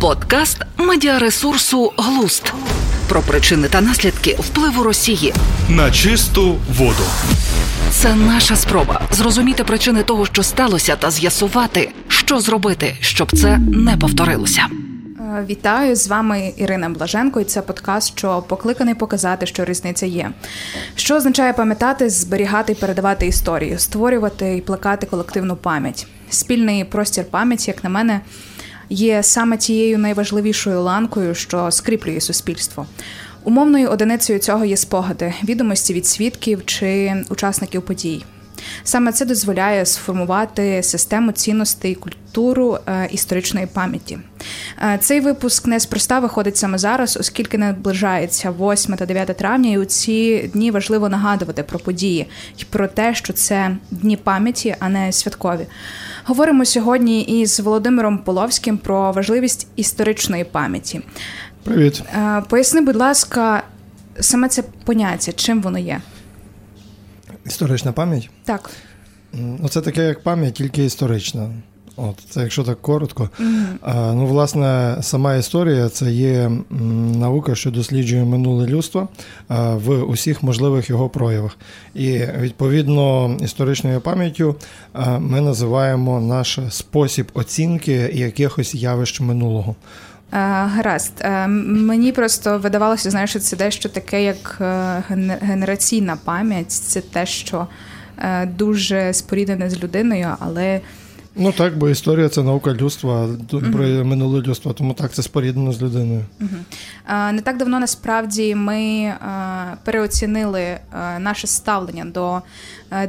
Подкаст медіаресурсу Глуст про причини та наслідки впливу Росії на чисту воду. Це наша спроба зрозуміти причини того, що сталося, та з'ясувати, що зробити, щоб це не повторилося. Е, вітаю з вами Ірина Блаженко, і це подкаст, що покликаний показати, що різниця є. Що означає пам'ятати, зберігати і передавати історію, створювати і плекати колективну пам'ять. Спільний простір пам'яті, як на мене, є саме тією найважливішою ланкою, що скріплює суспільство. Умовною одиницею цього є спогади, відомості від свідків чи учасників подій. Саме це дозволяє сформувати систему цінностей культуру е, історичної пам'яті. Е, цей випуск неспроста виходить саме зараз, оскільки наближається 8 та 9 травня, і у ці дні важливо нагадувати про події і про те, що це дні пам'яті, а не святкові. Говоримо сьогодні із Володимиром Половським про важливість історичної пам'яті. Привіт, е, поясни, будь ласка, саме це поняття, чим воно є. Історична пам'ять? Так. Ну, Це таке, як пам'ять, тільки історична. От, Це якщо так коротко. Mm-hmm. Ну, власне, сама історія це є наука, що досліджує минуле людство в усіх можливих його проявах. І відповідно історичною пам'яттю ми називаємо наш спосіб оцінки якихось явищ минулого. Гаразд, мені просто видавалося, знаєш, що це дещо таке, як е, генераційна пам'ять. Це те, що е, дуже споріднене з людиною, але. Ну так, бо історія це наука людства, про минуле людство, тому так це споріднено з людиною. Не так давно насправді ми переоцінили наше ставлення до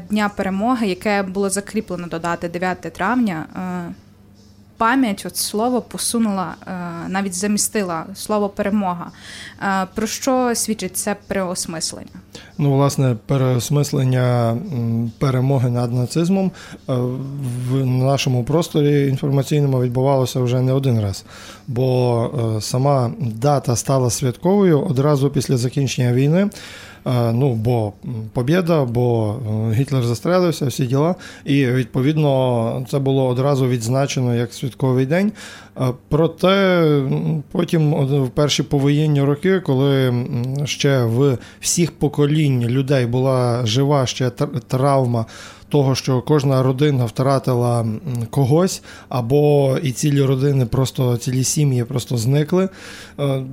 Дня перемоги, яке було закріплено до дати 9 травня пам'ять, от слово посунула, навіть замістила слово перемога. Про що свідчить це переосмислення? Ну, власне, переосмислення перемоги над нацизмом е, в нашому просторі інформаційному відбувалося вже не один раз, бо сама дата стала святковою одразу після закінчення війни. Ну, бо побєда, бо е, Гітлер застрелився, всі діла. І відповідно це було одразу відзначено як святковий день. Проте потім, в перші повоєнні роки, коли ще в всіх поколінь людей була жива ще травма того, що кожна родина втратила когось, або і цілі родини, просто цілі сім'ї просто зникли. Е,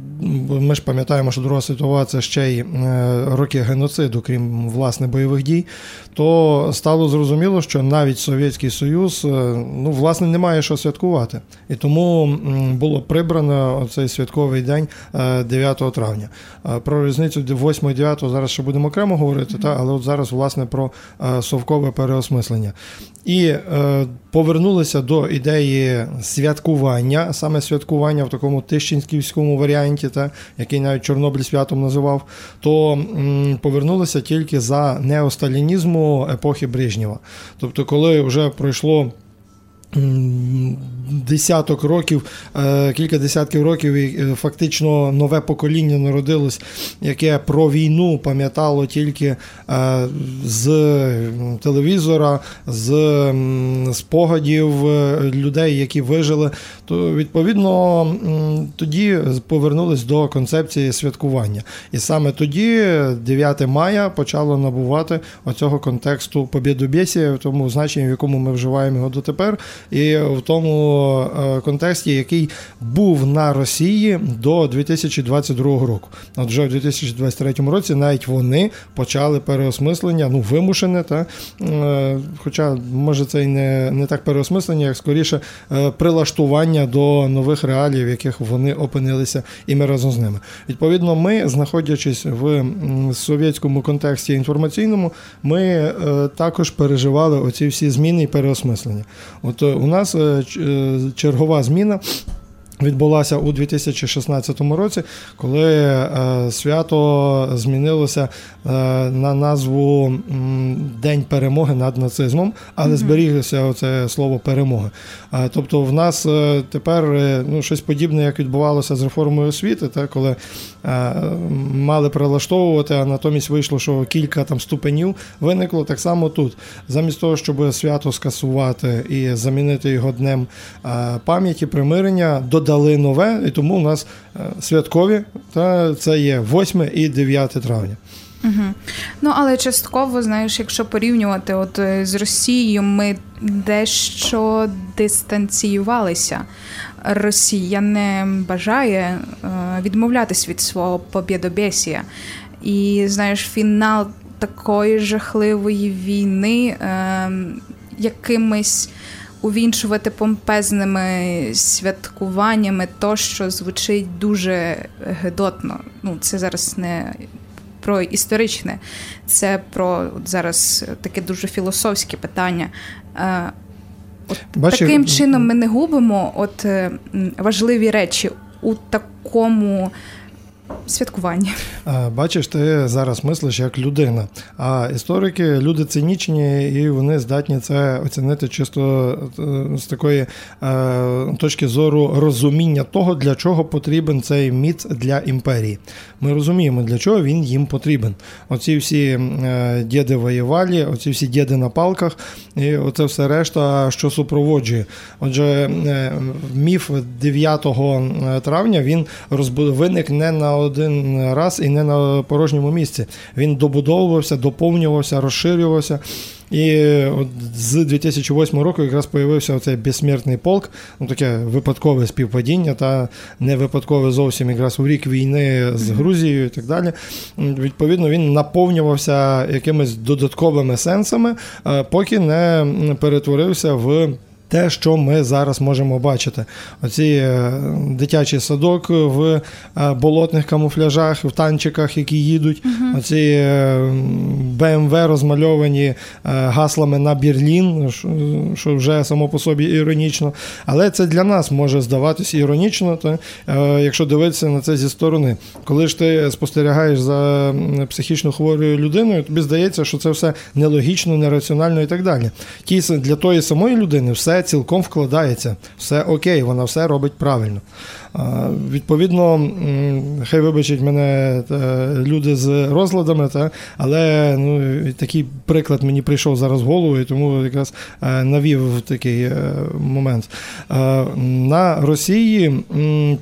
ми ж пам'ятаємо, що Друга світова це ще й е, роки геноциду, крім власне бойових дій. То стало зрозуміло, що навіть Совєтський Союз е, ну, власне не має що святкувати. І тому було прибрано цей святковий день 9 травня. Про різницю 8 і 9 зараз ще будемо окремо говорити, та, але от зараз, власне, про совкове переосмислення. І е, повернулися до ідеї святкування, саме святкування в такому тищенськівському варіанті, та, який навіть Чорнобиль святом називав, то м, повернулися тільки за неосталінізму епохи Брежнєва. Тобто, коли вже пройшло десяток років, е, кілька десятків років, і е, фактично нове покоління народилось, яке про війну пам'ятало тільки е, з телевізора, з спогадів людей, які вижили. То відповідно тоді повернулись до концепції святкування. І саме тоді, 9 мая, почало набувати оцього контексту побєдобєсія, в тому значенні, в якому ми вживаємо його дотепер і в тому е, контексті, який був на Росії до 2022 року. От вже в 2023 році навіть вони почали переосмислення, ну вимушене, та е, хоча може це і не, не так переосмислення, як скоріше е, прилаштування до нових реалій, в яких вони опинилися, і ми разом з ними. Відповідно, ми, знаходячись в совєтському контексті інформаційному, ми також переживали оці всі зміни і переосмислення. От у нас чергова зміна. Відбулася у 2016 році, коли е, свято змінилося на назву День перемоги над нацизмом, але зберіглося це слово перемоги. Тобто, в нас тепер ну, щось подібне, як відбувалося з реформою освіти, та, коли мали прилаштовувати, а натомість вийшло, що кілька там ступенів виникло так само тут. Замість того, щоб свято скасувати і замінити його днем пам'яті, примирення, додали нове, і тому у нас е, святкові, та це є 8 і 9 травня. Угу. Ну, але частково, знаєш, якщо порівнювати от е, з Росією, ми дещо дистанціювалися. Росія не бажає е, відмовлятись від свого побєдобєсія. І знаєш, фінал такої жахливої війни е, якимись увінчувати помпезними святкуваннями, то що звучить дуже гидотно. Ну, це зараз не про історичне, це про от зараз таке дуже філософське питання. Е, от Бачиш, Таким чином ми не губимо от важливі речі у такому святкуванні. А, Бачиш, ти зараз мислиш як людина. А історики люди цинічні, і вони здатні це оцінити чисто е, з такої е, точки зору розуміння того, для чого потрібен цей міц для імперії. Ми розуміємо, для чого він їм потрібен. Оці всі е, діди воєвалі, оці всі діди на палках, і оце все решта, що супроводжує. Отже, міф 9 травня він розбу- виник не на один раз і не на порожньому місці. Він добудовувався, доповнювався, розширювався. І от з 2008 року якраз появився оцей безсмертний полк, ну таке випадкове співпадіння, та не випадкове зовсім якраз у рік війни з Грузією і так далі. Відповідно, він наповнювався якимись додатковими сенсами, е, поки не перетворився в. Те, що ми зараз можемо бачити, оці е, дитячий садок в е, болотних камуфляжах, в танчиках, які їдуть, оці е, БМВ розмальовані гаслами на Берлін, що- вже само по собі іронічно. Але це для нас може здаватися іронічно, та, якщо дивитися на це зі сторони. Коли ж ти спостерігаєш за психічно хворою людиною, тобі здається, що це все нелогічно, нераціонально і так далі. Тій для тої самої людини все цілком вкладається, все окей, вона все робить правильно. Відповідно, хай вибачать мене люди з розладами, та, але ну, такий приклад мені прийшов зараз в голову, і тому якраз е, навів такий е, момент. Е, На Росії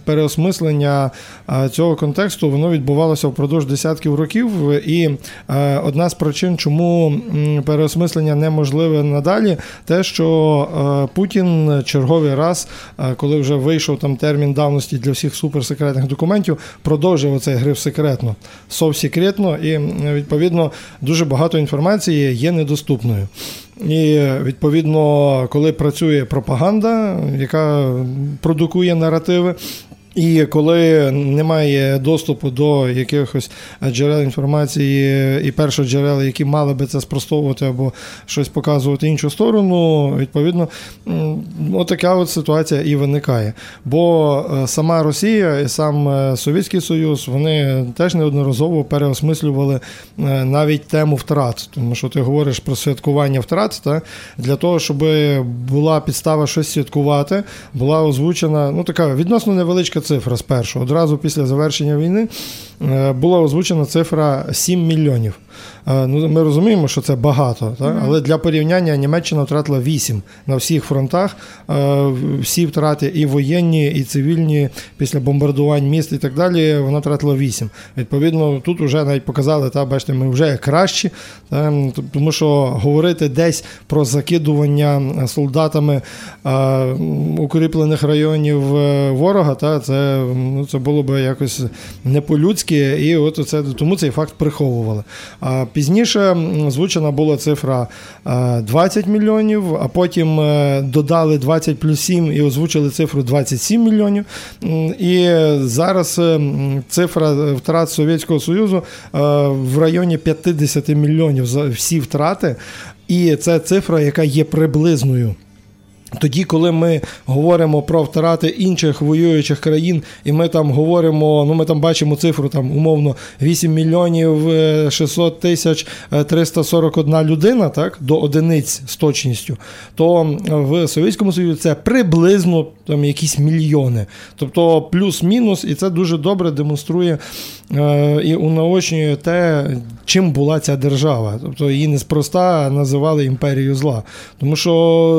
переосмислення е, цього контексту воно відбувалося впродовж десятків років. І е, одна з причин, чому переосмислення неможливе надалі, те, що е, Путін черговий раз, е, коли вже вийшов там термін давності для всіх суперсекретних документів, продовжив оцей гриф секретно, совсекретно, і відповідно дуже багато інформації є недоступною. І відповідно, коли працює пропаганда, яка продукує наративи. І коли немає доступу до якихось джерел інформації і першоджерел, які мали би це спростовувати або щось показувати іншу сторону, відповідно, отака от ситуація і виникає. Бо е, сама Росія і сам е, Совєтський Союз вони теж неодноразово переосмислювали е, навіть тему втрат. Тому що ти говориш про святкування втрат, та для того, щоб була підстава щось святкувати, була озвучена ну така відносно невеличка цифра спершу. Одразу після завершення війни е, була озвучена цифра 7 мільйонів. Е, Ну, ми розуміємо, що це багато, так? але для порівняння Німеччина втратила 8 на всіх фронтах. Е, Всі втрати і воєнні, і цивільні після бомбардувань міст і так далі. Вона втратила 8. Відповідно, тут вже навіть показали, та бачите, ми вже кращі, та, тому що говорити десь про закидування солдатами е, укріплених районів ворога, та це, ну, це було б якось не по-людськи, і от це тому цей факт приховували. Пізніше озвучена була цифра е, 20 мільйонів, а потім е, додали 20 плюс 7 і озвучили цифру 27 мільйонів. І зараз е, цифра втрат Совєтського Союзу е, в районі 50 мільйонів за всі втрати. І це цифра, яка є приблизною. Тоді, коли ми говоримо про втрати інших воюючих країн, і ми там говоримо, ну ми там бачимо цифру там умовно 8 мільйонів е, 600 тисяч е, 341 людина, так, до одиниць з точністю, то в Совєтському Союзі це приблизно там якісь мільйони. Тобто плюс-мінус, і це дуже добре демонструє е, і унаочнює те, чим була ця держава. Тобто її неспроста називали імперією зла. Тому що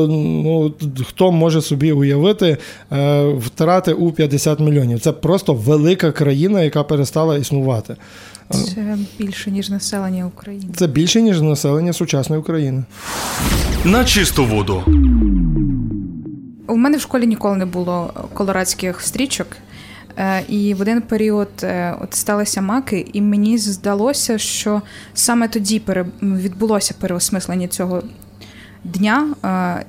ну, хто може собі уявити е, втрати у 50 мільйонів? Це просто велика країна, яка перестала існувати. Це більше ніж населення України. Це більше ніж населення сучасної України. На чисту воду. У мене в школі ніколи не було колорадських стрічок. Е, І в один період е, от сталися маки, і мені здалося, що саме тоді відбулося переосмислення цього дня, е,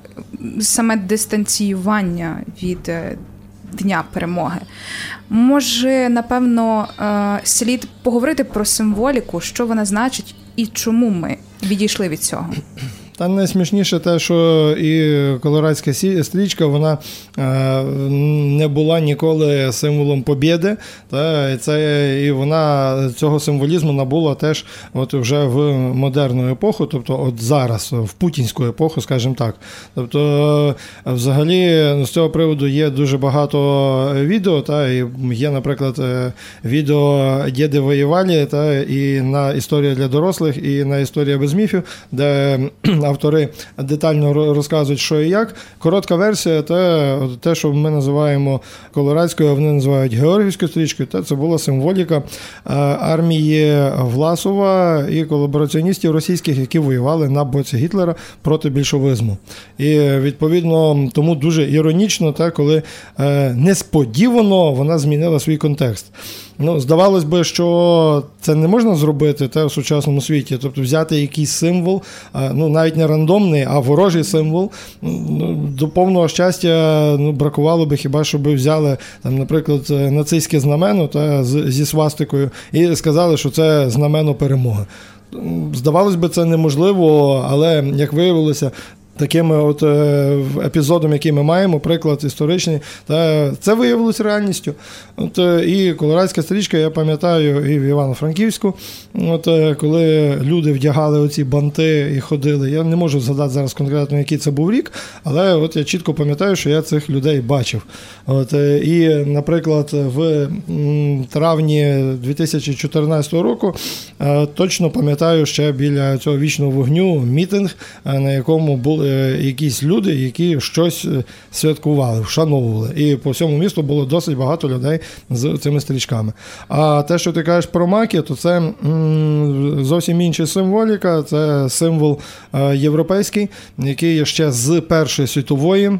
саме дистанціювання від е, Дня перемоги. Може, напевно, е, слід поговорити про символіку, що вона значить і чому ми відійшли від цього. Та найсмішніше те, що і колорадська стрічка вона е, не була ніколи символом побєди. Та, і, це, і вона цього символізму набула теж от вже в модерну епоху, тобто от зараз, в путінську епоху, скажімо так. Тобто, е, взагалі, з цього приводу є дуже багато відео, та, і є, наприклад, е, відео «Діди воювали, та, і на історія для дорослих, і на історія без міфів, де автори детально розказують, що і як. Коротка версія, те, те, що ми називаємо колорадською, а вони називають Георгівською стрічкою, те, це була символіка е, армії Власова і колабораціоністів російських, які воювали на боці Гітлера проти більшовизму. І відповідно тому дуже іронічно, те, коли е, несподівано вона змінила свій контекст. Ну, здавалось би, що це не можна зробити те в сучасному світі, тобто взяти якийсь символ, ну навіть не рандомний, а ворожий символ. Ну, До повного щастя ну, бракувало би хіба, щоб взяли там, наприклад, нацистське знамено та зі свастикою і сказали, що це знамено перемоги. Здавалось би, це неможливо, але як виявилося. Такими от е, епізодом, який ми маємо, приклад історичний, та це виявилось реальністю. От е, і колорадська стрічка, я пам'ятаю, і в Івано-Франківську, от е, коли люди вдягали оці банти і ходили. Я не можу згадати зараз конкретно, який це був рік, але от я чітко пам'ятаю, що я цих людей бачив. От і, наприклад, в травні 2014 року точно пам'ятаю ще біля цього вічного вогню мітинг, на якому були якісь люди, які щось е, святкували, вшановували. І по всьому місту було досить багато людей з цими стрічками. А те, що ти кажеш про маки, то це зовсім інша символіка, це символ е, європейський, який ще з Першої світової.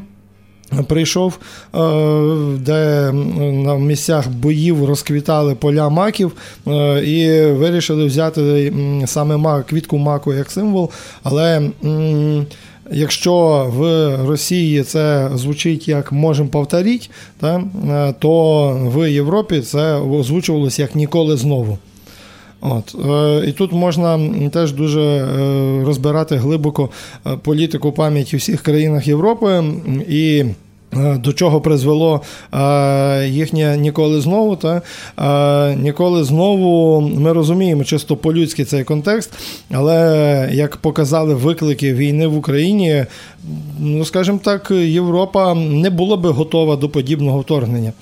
Прийшов, е, де на місцях боїв розквітали поля маків е, і вирішили взяти саме мак, квітку маку як символ. Але якщо в Росії це звучить як можемо повторити, е, то в Європі це озвучувалося як ніколи знову. От е, і тут можна теж дуже е, розбирати глибоко політику пам'яті всіх країнах Європи і. Е, До чого призвело е, їхнє ніколи знову, та е, ніколи знову ми розуміємо чисто по-людськи цей контекст, але як показали виклики війни в Україні, ну скажімо так, Європа не була би готова до подібного вторгнення.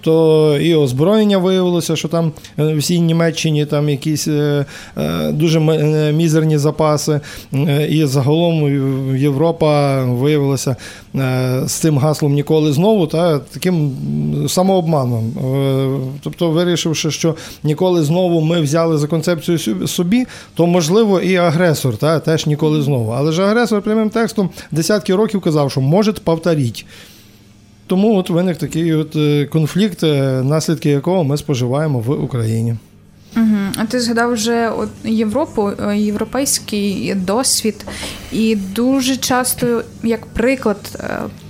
То і озброєння виявилося, що там е, всій Німеччині там якісь е, е, дуже мізерні запаси, і загалом Європа виявилася з цим гаслом ніколи знову, та таким самообманом. Тобто, вирішивши, що ніколи знову ми взяли за концепцію собі, то можливо і агресор, та теж ніколи знову. Але ж агресор прямим текстом десятки років казав, що може повторіть. Тому от виник такий от е, конфлікт, е, наслідки якого ми споживаємо в Україні. Угу. А ти згадав вже от Європу, е, європейський досвід, і дуже часто як приклад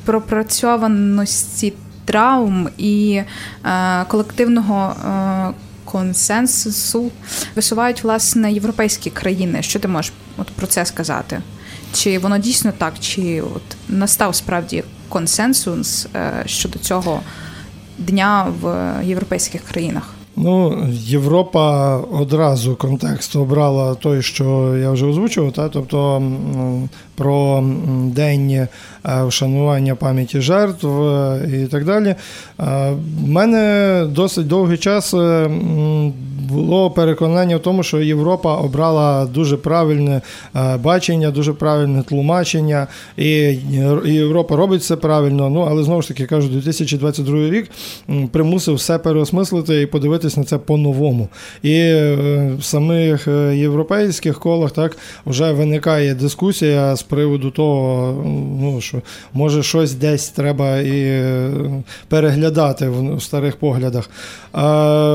пропрацьованості травм і е, колективного е, консенсусу висувають власне європейські країни. Що ти можеш от про це сказати? Чи воно дійсно так, чи от настав справді консенсус е, щодо цього дня в європейських країнах? Ну, Європа одразу контекст обрала той, що я вже озвучував, та, тобто про день е, вшанування пам'яті жертв е, і так далі. В мене досить довгий час було переконання в тому, що Європа обрала дуже правильне е, бачення, дуже правильне тлумачення, і Європа робить все правильно. Ну але знову ж таки кажу, 2022 рік примусив все переосмислити і подивитись на це по-новому. І в самих європейських колах так вже виникає дискусія з приводу того, ну що може щось десь треба і переглядати в старих поглядах.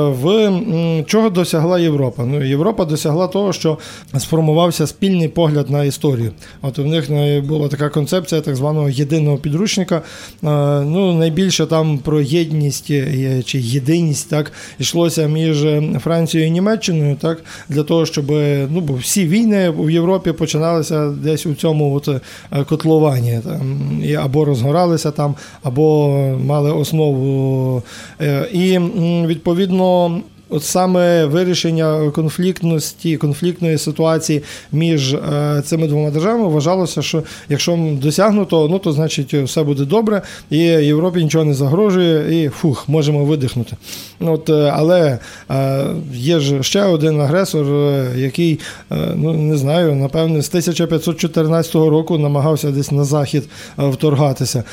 В чого досягла Європа? Ну, Європа досягла того, що сформувався спільний погляд на історію. От у них ну, була така концепція так званого єдиного підручника. Ну, Найбільше там про єдність е, чи єдиність так йшлося між Францією і Німеччиною, так для того, щоб ну, бо всі війни в Європі починалися десь у цьому от е, котловані там, або розгоралися там, або мали основу. Е, і відповідно От саме вирішення конфліктності, конфліктної ситуації між е, цими двома державами вважалося, що якщо досягнуто, ну то значить все буде добре, і Європі нічого не загрожує, і фух, можемо видихнути. От, е, Але е, є ж ще один агресор, який, ну не знаю, напевне, з 1514 року намагався десь на захід вторгатися.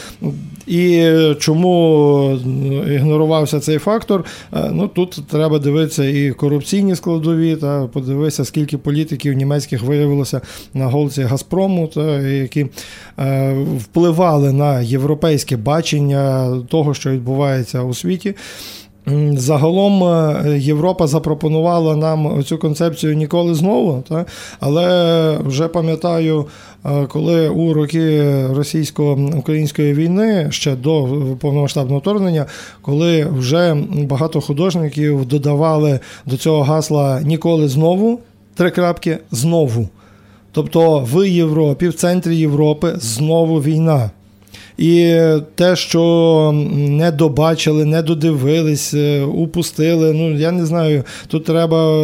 І чому ігнорувався цей фактор? Ну тут треба подивитися і корупційні складові, та подивитися, скільки політиків німецьких виявилося на голці Газпрому, та які е, впливали на європейське бачення того, що відбувається у світі. Загалом е, Європа запропонувала нам цю концепцію ніколи знову, та? але вже пам'ятаю, е, коли у роки російсько-української війни ще до повномасштабного вторгнення, коли вже багато художників додавали до цього гасла ніколи знову три крапки знову. Тобто в Європі, в центрі Європи знову війна. І те, що не добачили, не додивились, е, упустили. Ну я не знаю. Тут треба,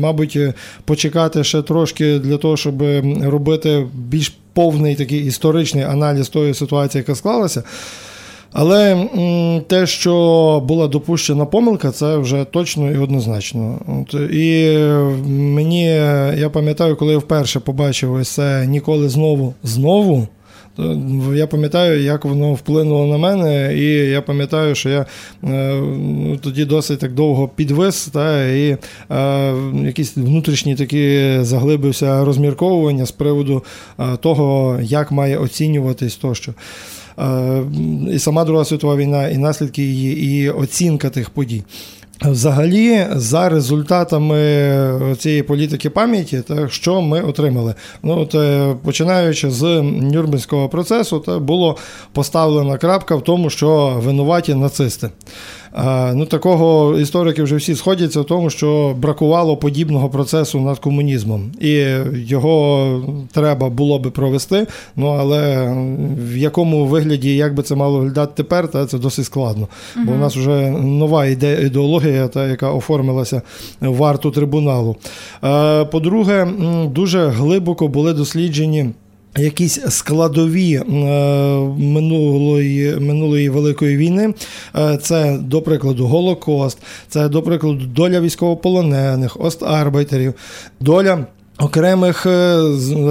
мабуть, почекати ще трошки для того, щоб робити більш повний такий історичний аналіз тої ситуації, яка склалася. Але те, що була допущена помилка, це вже точно і однозначно. От, І мені я пам'ятаю, коли я вперше побачив ось це ніколи знову знову. Я пам'ятаю, як воно вплинуло на мене, і я пам'ятаю, що я е, ну, тоді досить так довго підвис, та, і е, якісь внутрішні такі заглибився розмірковування з приводу е, того, як має оцінюватись тощо. Е, і сама Друга світова війна, і наслідки її, і оцінка тих подій. Взагалі, за результатами цієї політики пам'яті, так, що ми отримали? Ну, от, е, Починаючи з Нюрнберзького процесу, то було поставлена крапка в тому, що винуваті нацисти. Ну, Такого історики вже всі сходяться в тому, що бракувало подібного процесу над комунізмом, і його треба було би провести. Ну але в якому вигляді, як би це мало виглядати тепер, та це досить складно. Угу. Бо в нас вже нова ідеологія, та яка оформилася в варту трибуналу. По-друге, дуже глибоко були досліджені. Якісь складові е, минулої минулої великої війни, е, це, до прикладу, Голокост, це, до прикладу, доля військовополонених, остарбайтерів, доля окремих е,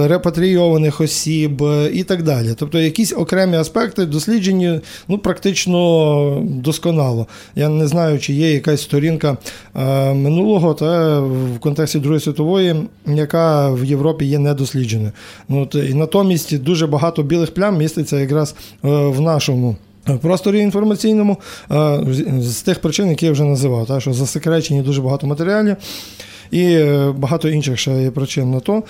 репатрійованих осіб е, і так далі. Тобто якісь окремі аспекти досліджені ну, практично досконало. Я не знаю, чи є якась сторінка е, минулого та в контексті Другої світової, яка в Європі є недослідженою. Ну, І натомість дуже багато білих плям міститься якраз в нашому. Просторі інформаційному з тих причин, які я вже називав, так, що засекречені дуже багато матеріалів і е, багато інших ще є причин на то. Е,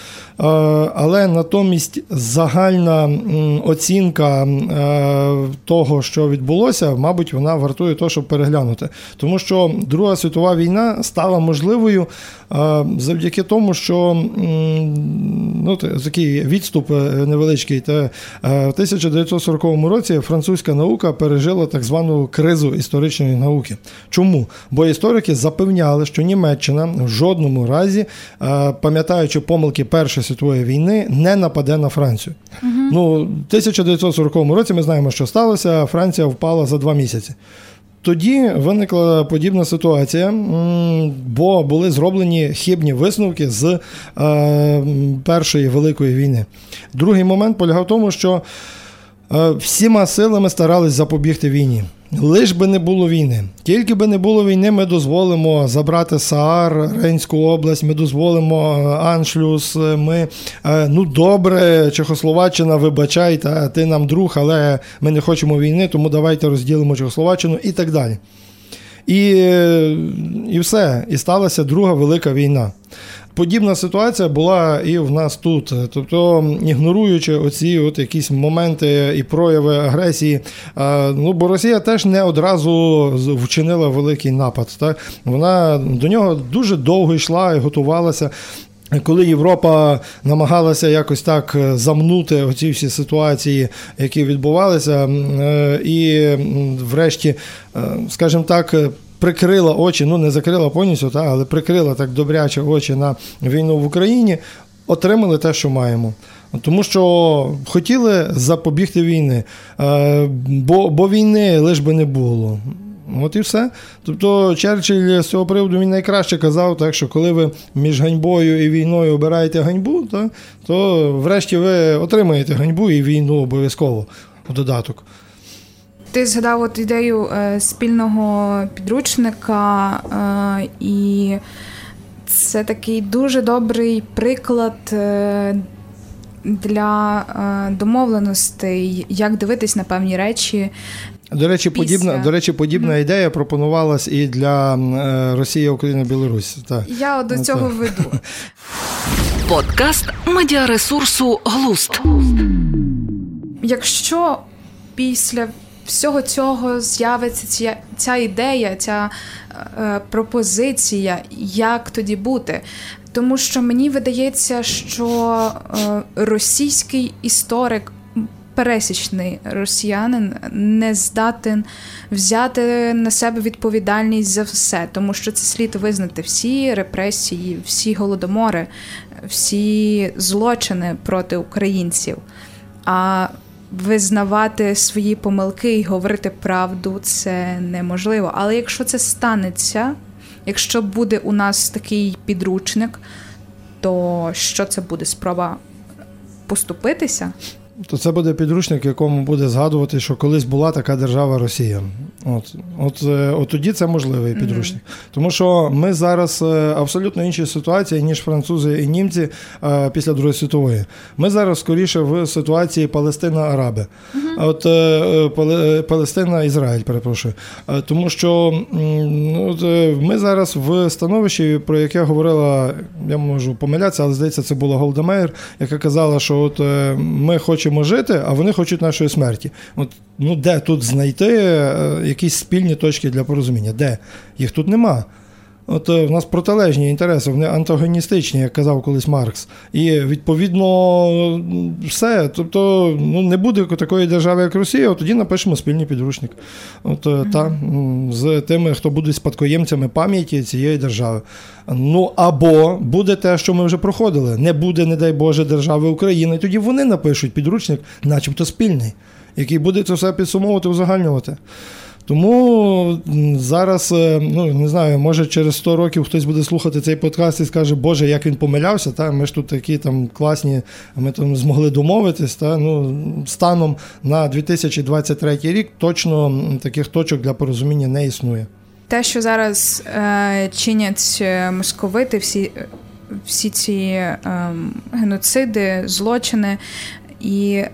але натомість загальна оцінка е, того, що відбулося, мабуть, вона вартує того, щоб переглянути. Тому що Друга світова війна стала можливою завдяки тому, що ну, такий відступ невеличкий. Та, в 1940 році французька наука пережила так звану кризу історичної науки. Чому? Бо історики запевняли, що Німеччина в жодному жодному разі, е, пам'ятаючи помилки Першої світової війни, не нападе на Францію. Угу. Ну, в 1940 році ми знаємо, що сталося. Франція впала за два місяці. тоді виникла подібна ситуація, бо були зроблені хибні висновки з е, Першої великої війни. Другий момент полягав в тому, що всіма силами старались запобігти війні. Лиш би не було війни. Тільки би не було війни, ми дозволимо забрати Саар, Рейнську область, ми дозволимо е, Аншлюс. Ми е, ну добре, Чехословаччина, вибачай, та ти нам друг, але ми не хочемо війни, тому давайте розділимо Чехословаччину і так далі. І, І все. І сталася друга велика війна. Подібна ситуація була і в нас тут. Тобто, ігноруючи оці от якісь моменти і прояви агресії, ну бо Росія теж не одразу вчинила великий напад. Так? Вона до нього дуже довго йшла і готувалася. Коли Європа намагалася якось так замнути оці всі ситуації, які відбувалися, е, і врешті, е, скажімо так, прикрила очі, ну не закрила повністю, та, але прикрила так добряче очі на війну в Україні, отримали те, що маємо. Тому що хотіли запобігти війни, е, бо бо війни лиш би не було. От і все. Тобто Черчилль з цього приводу він найкраще казав, так що коли ви між ганьбою і війною обираєте ганьбу, то, то врешті ви отримаєте ганьбу і війну обов'язково у додаток. Ти згадав от ідею е, спільного підручника, е, і це такий дуже добрий приклад е, для е, домовленостей, як дивитись на певні речі. До речі, Після. подібна до речі, подібна mm-hmm. ідея пропонувалась і для е, Росії, України, Білорусь. Так. Я до цього веду. Подкаст медіаресурсу Глуст. Якщо після всього цього з'явиться ця, ця ідея, ця е, пропозиція, як тоді бути. Тому що мені видається, що е, російський історик. Пересічний росіянин не здатен взяти на себе відповідальність за все, тому що це слід визнати всі репресії, всі голодомори, всі злочини проти українців. А визнавати свої помилки і говорити правду це неможливо. Але якщо це станеться, якщо буде у нас такий підручник, то що це буде спроба поступитися? То це буде підручник, в якому буде згадувати, що колись була така держава Росія. От от, е, от тоді це можливий підручник. Mm-hmm. Тому що ми зараз е, абсолютно інші ситуації, ніж французи і німці е, після Другої світової. Ми зараз скоріше в ситуації Палестина-Араби. Mm-hmm. От Палестина, Ізраїль, перепрошую. Тому що от, ми зараз в становищі, про яке говорила, я можу помилятися, але здається, це була Голда Меїр, яка казала, що от ми хочемо жити, а вони хочуть нашої смерті. От ну де тут знайти якісь спільні точки для порозуміння. Де? Їх тут нема. От е, в нас протилежні інтереси, вони антагоністичні, як казав колись Маркс. І відповідно все. Тобто ну, не буде такої держави, як Росія, от тоді напишемо спільний підручник. От, mm-hmm. та, З тими, хто будуть спадкоємцями пам'яті цієї держави. Ну або буде те, що ми вже проходили. Не буде, не дай Боже, держави України. Тоді вони напишуть підручник, начебто спільний, який буде це все підсумовувати, узагальнювати. Тому зараз, е, ну не знаю, може через 100 років хтось буде слухати цей подкаст і скаже, Боже, як він помилявся, та ми ж тут такі там класні, ми там змогли домовитись. Та ну станом на 2023 рік точно таких точок для порозуміння не існує. Те, що зараз е, чинять е, московити, всі всі ці е, геноциди, злочини і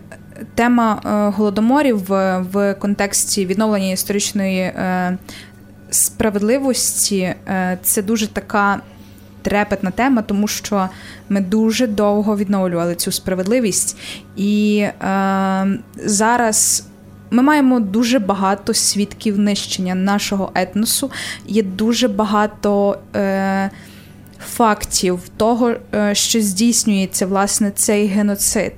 тема е, голодоморів в, контексті відновлення історичної е, справедливості е, це дуже така. Трепетна тема, тому що ми дуже довго відновлювали цю справедливість, і е, зараз ми маємо дуже багато свідків нищення нашого етносу. Є дуже багато е, фактів того, що здійснюється власне цей геноцид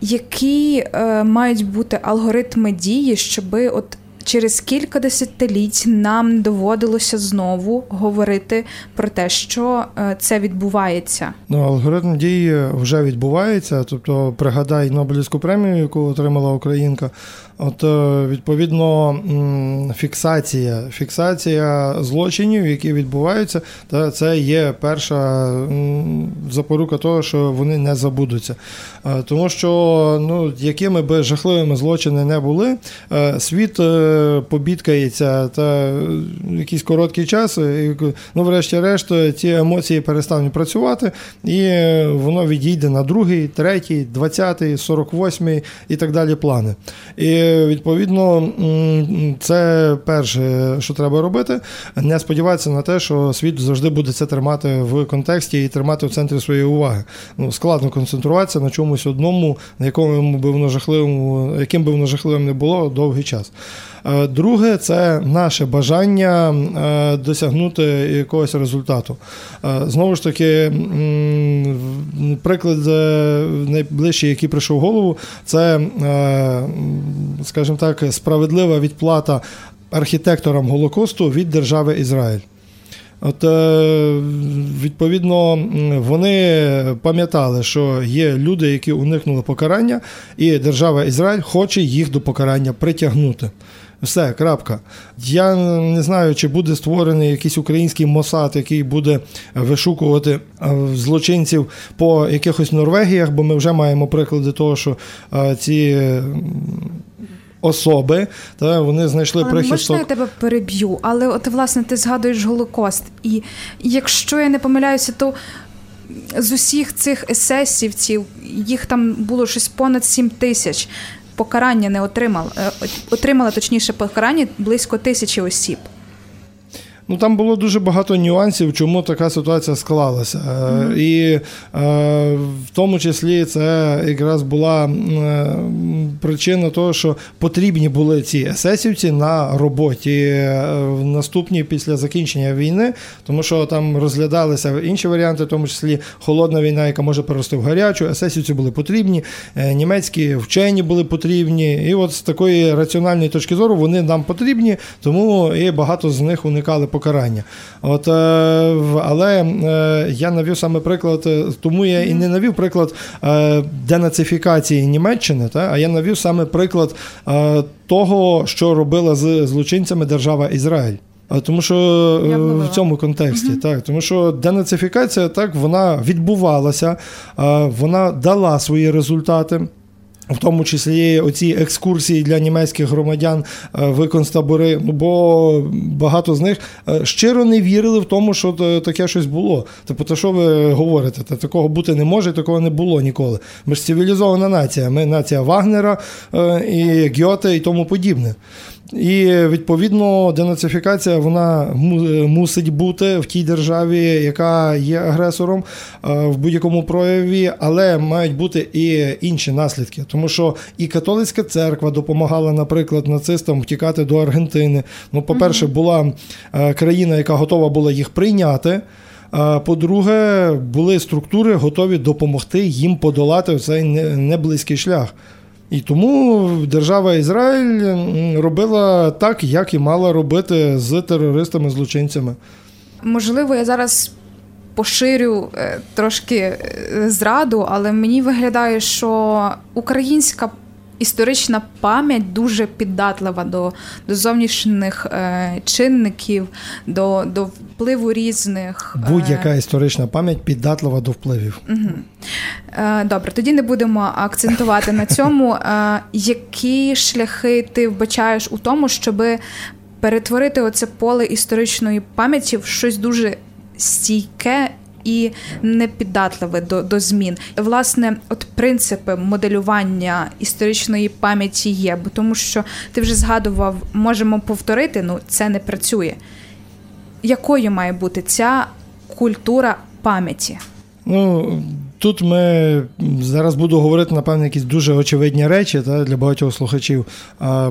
які е, мають бути алгоритми дії, щоби от. Через кілька десятиліть нам доводилося знову говорити про те, що е, це відбувається. Ну алгоритм дії вже відбувається. Тобто, пригадай Нобелівську премію, яку отримала Українка От е, відповідно фіксація, фіксація злочинів, які відбуваються, та це є перша запорука того, що вони не забудуться. Е, Тому що ну, якими би жахливими злочини не були, е, світ побідкається та якийсь короткий час, і, ну, врешті-решт, ці емоції перестануть працювати, і воно відійде на другий, третій, двадцятий, сорок восьмий і так далі плани. І відповідно, це перше, що треба робити, не сподіватися на те, що світ завжди буде це тримати в контексті і тримати в центрі своєї уваги. Ну, складно концентруватися на чомусь одному, на якому би воно жахливому, яким би воно жахливим не було довгий час. Е, Друге, це наше бажання е, досягнути якогось результату. Е, Знову ж таки, приклад найближчий, який прийшов в голову, це, скажімо так, справедлива відплата архітекторам Голокосту від держави Ізраїль. От, відповідно, вони пам'ятали, що є люди, які уникнули покарання, і держава Ізраїль хоче їх до покарання притягнути. Все, крапка. Я не знаю, чи буде створений якийсь український мосад, який буде вишукувати е, злочинців по якихось Норвегіях, бо ми вже маємо приклади того, що е, ці особи та, вони знайшли Але можна прихисток. я тебе переб'ю? Але от власне ти згадуєш Голокост. І якщо я не помиляюся, то з усіх цих есесівців їх там було щось понад 7 тисяч. Покарання не отримала, отримала точніше покарання близько тисячі осіб. Ну там було дуже багато нюансів, чому така ситуація склалася. Е, І е, в тому числі це якраз була е, причина того, що потрібні були ці есесівці на роботі в наступній після закінчення війни, тому що там розглядалися інші варіанти, в тому числі холодна війна, яка може перерости в гарячу. Есесівці були потрібні, німецькі вчені були потрібні. І от з такої раціональної точки зору вони нам потрібні, тому і багато з них уникали покарання. От, е, але е, я навів саме приклад, е, тому я і не навів приклад денацифікації Німеччини, та, а я навів саме приклад того, що робила з злочинцями держава Ізраїль. Тому що в цьому контексті, так тому що денацифікація так вона відбувалася, вона дала свої результати. В тому числі оці екскурсії для німецьких громадян е, в концтабори, ну бо багато з них е, щиро не вірили в тому, що таке щось було. Типу, то що ви говорите? Та такого бути не може, такого не було ніколи. Ми ж цивілізована нація. Ми нація Вагнера е, і Гьоте і тому подібне. І відповідно денацифікація вона мусить бути в тій державі, яка є агресором е, в будь-якому прояві, але мають бути і інші наслідки, тому що і католицька церква допомагала, наприклад, нацистам втікати до Аргентини. Ну, по-перше, була е, країна, яка готова була їх прийняти. По-друге, були структури, готові допомогти їм подолати цей не- неблизький шлях. І тому держава Ізраїль робила так, як і мала робити з терористами-злочинцями. Можливо, я зараз поширю е, трошки е, зраду, але мені виглядає, що українська історична пам'ять дуже піддатлива до, до зовнішніх е, чинників, до, до впливу різних. е, Будь-яка історична пам'ять піддатлива до впливів. Е, Добре, тоді не будемо акцентувати на цьому. Е, Які шляхи ти вбачаєш у тому, щоб перетворити оце поле історичної пам'яті в щось дуже стійке і непіддатливе до, до змін? Власне, от принципи моделювання історичної пам'яті є, бо тому що ти вже згадував, можемо повторити, ну це не працює. Якою має бути ця культура пам'яті? Ну, тут ми зараз буду говорити, напевно, якісь дуже очевидні речі та, для багатьох слухачів.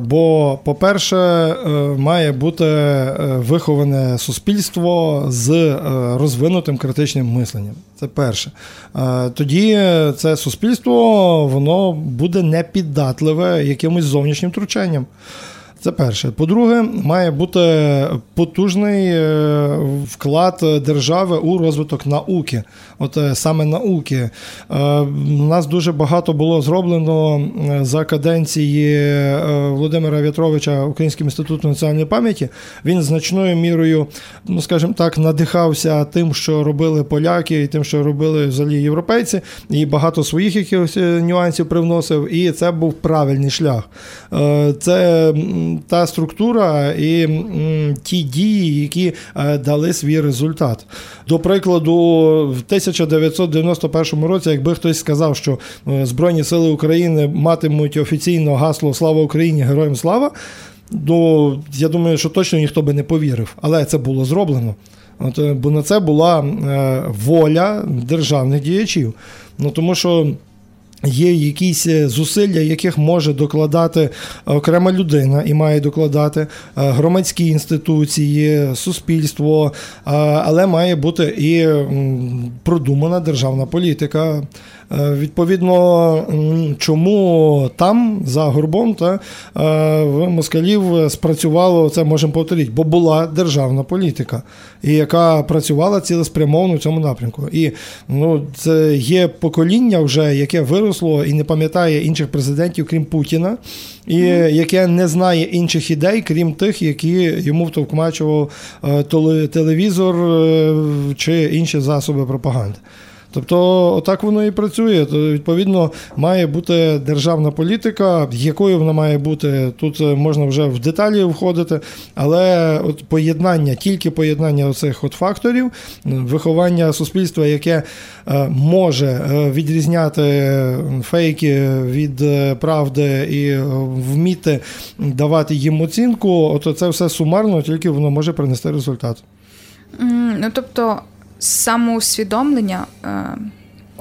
Бо, по-перше, е, має бути е, виховане суспільство з е, розвинутим критичним мисленням. Це перше. Тоді це суспільство воно буде непіддатливе якимось зовнішнім втручанням. Це перше. По-друге, має бути потужний е, вклад держави у розвиток науки, от е, саме науки. Е, У нас дуже багато було зроблено за каденції Володимира В'ятровича Українським інститутом національної пам'яті. Він значною мірою, ну скажімо так, надихався тим, що робили поляки, і тим, що робили взагалі європейці, і багато своїх якихось нюансів привносив. І це був правильний шлях. Це та структура і ті дії, які е, дали свій результат. До прикладу, в 1991 році, якби хтось сказав, що е, Збройні Сили України матимуть офіційно гасло Слава Україні! Героям слава. Ну, я думаю, що точно ніхто би не повірив, але це було зроблено. От, е, бо на це була воля державних діячів. Ну тому що. Є якісь е, зусилля, яких може докладати окрема людина і має докладати е, громадські інституції, суспільство, е, але має бути і продумана державна політика. Е, Відповідно, чому там за горбом та е, в москалів спрацювало це, можемо повторити, бо була державна політика, і яка працювала цілеспрямовано в цьому напрямку. І ну, це є покоління, вже яке виросло і не пам'ятає інших президентів, крім Путіна, і яке не знає інших ідей, крім тих, які йому втовкмачував е, телевізор чи інші засоби пропаганди. Тобто, отак воно і працює. То, відповідно, має бути державна політика, якою вона має бути. Тут е, можна вже в деталі входити, але от поєднання, тільки поєднання оцих от факторів, виховання суспільства, яке е, може е, відрізняти фейки від правди і вміти давати їм оцінку, от це все сумарно, тільки воно може принести результат. Ну тобто, самоусвідомлення, е,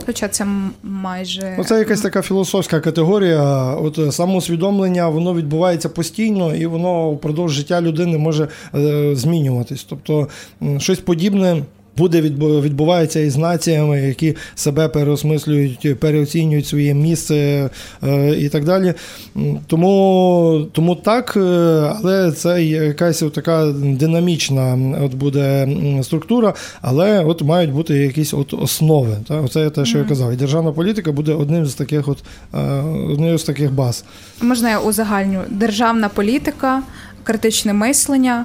хоча це майже Ну, це якась така філософська категорія. От е, самоусвідомлення воно відбувається постійно, і воно впродовж життя людини може е, змінюватись. Тобто щось подібне. Буде відбу- відбувається із націями, які себе переосмислюють, переоцінюють своє місце е, і так далі. Тому, тому так, е, але це якась така динамічна от буде структура, але от мають бути якісь от основи. Та? Оце те, що я казав. І державна політика буде одним з таких, от е, однією з таких баз. можна я узагальню державна політика, критичне мислення,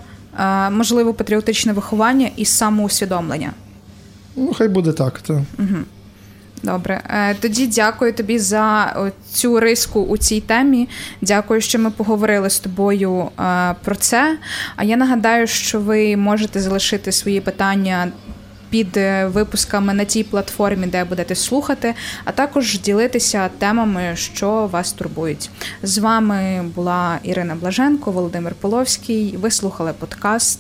можливо, патріотичне виховання і самоусвідомлення. Ну, хай буде так. Та. Добре, Е, тоді дякую тобі за цю риску у цій темі. Дякую, що ми поговорили з тобою е, про це. А я нагадаю, що ви можете залишити свої питання. Під е, випусками на тій платформі, де будете слухати, а також ділитися темами, що вас турбують. З вами була Ірина Блаженко, Володимир Половський. Ви слухали подкаст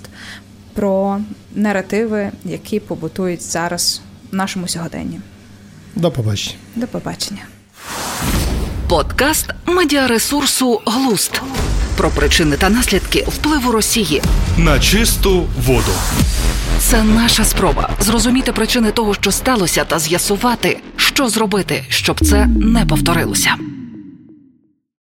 про наративи, які побутують зараз в нашому сьогоденні. До побачення. До побачення. Подкаст медіаресурсу Глуст про причини та наслідки впливу Росії. На чисту воду. Це наша спроба зрозуміти причини того, що сталося, та з'ясувати, що зробити, щоб це не повторилося.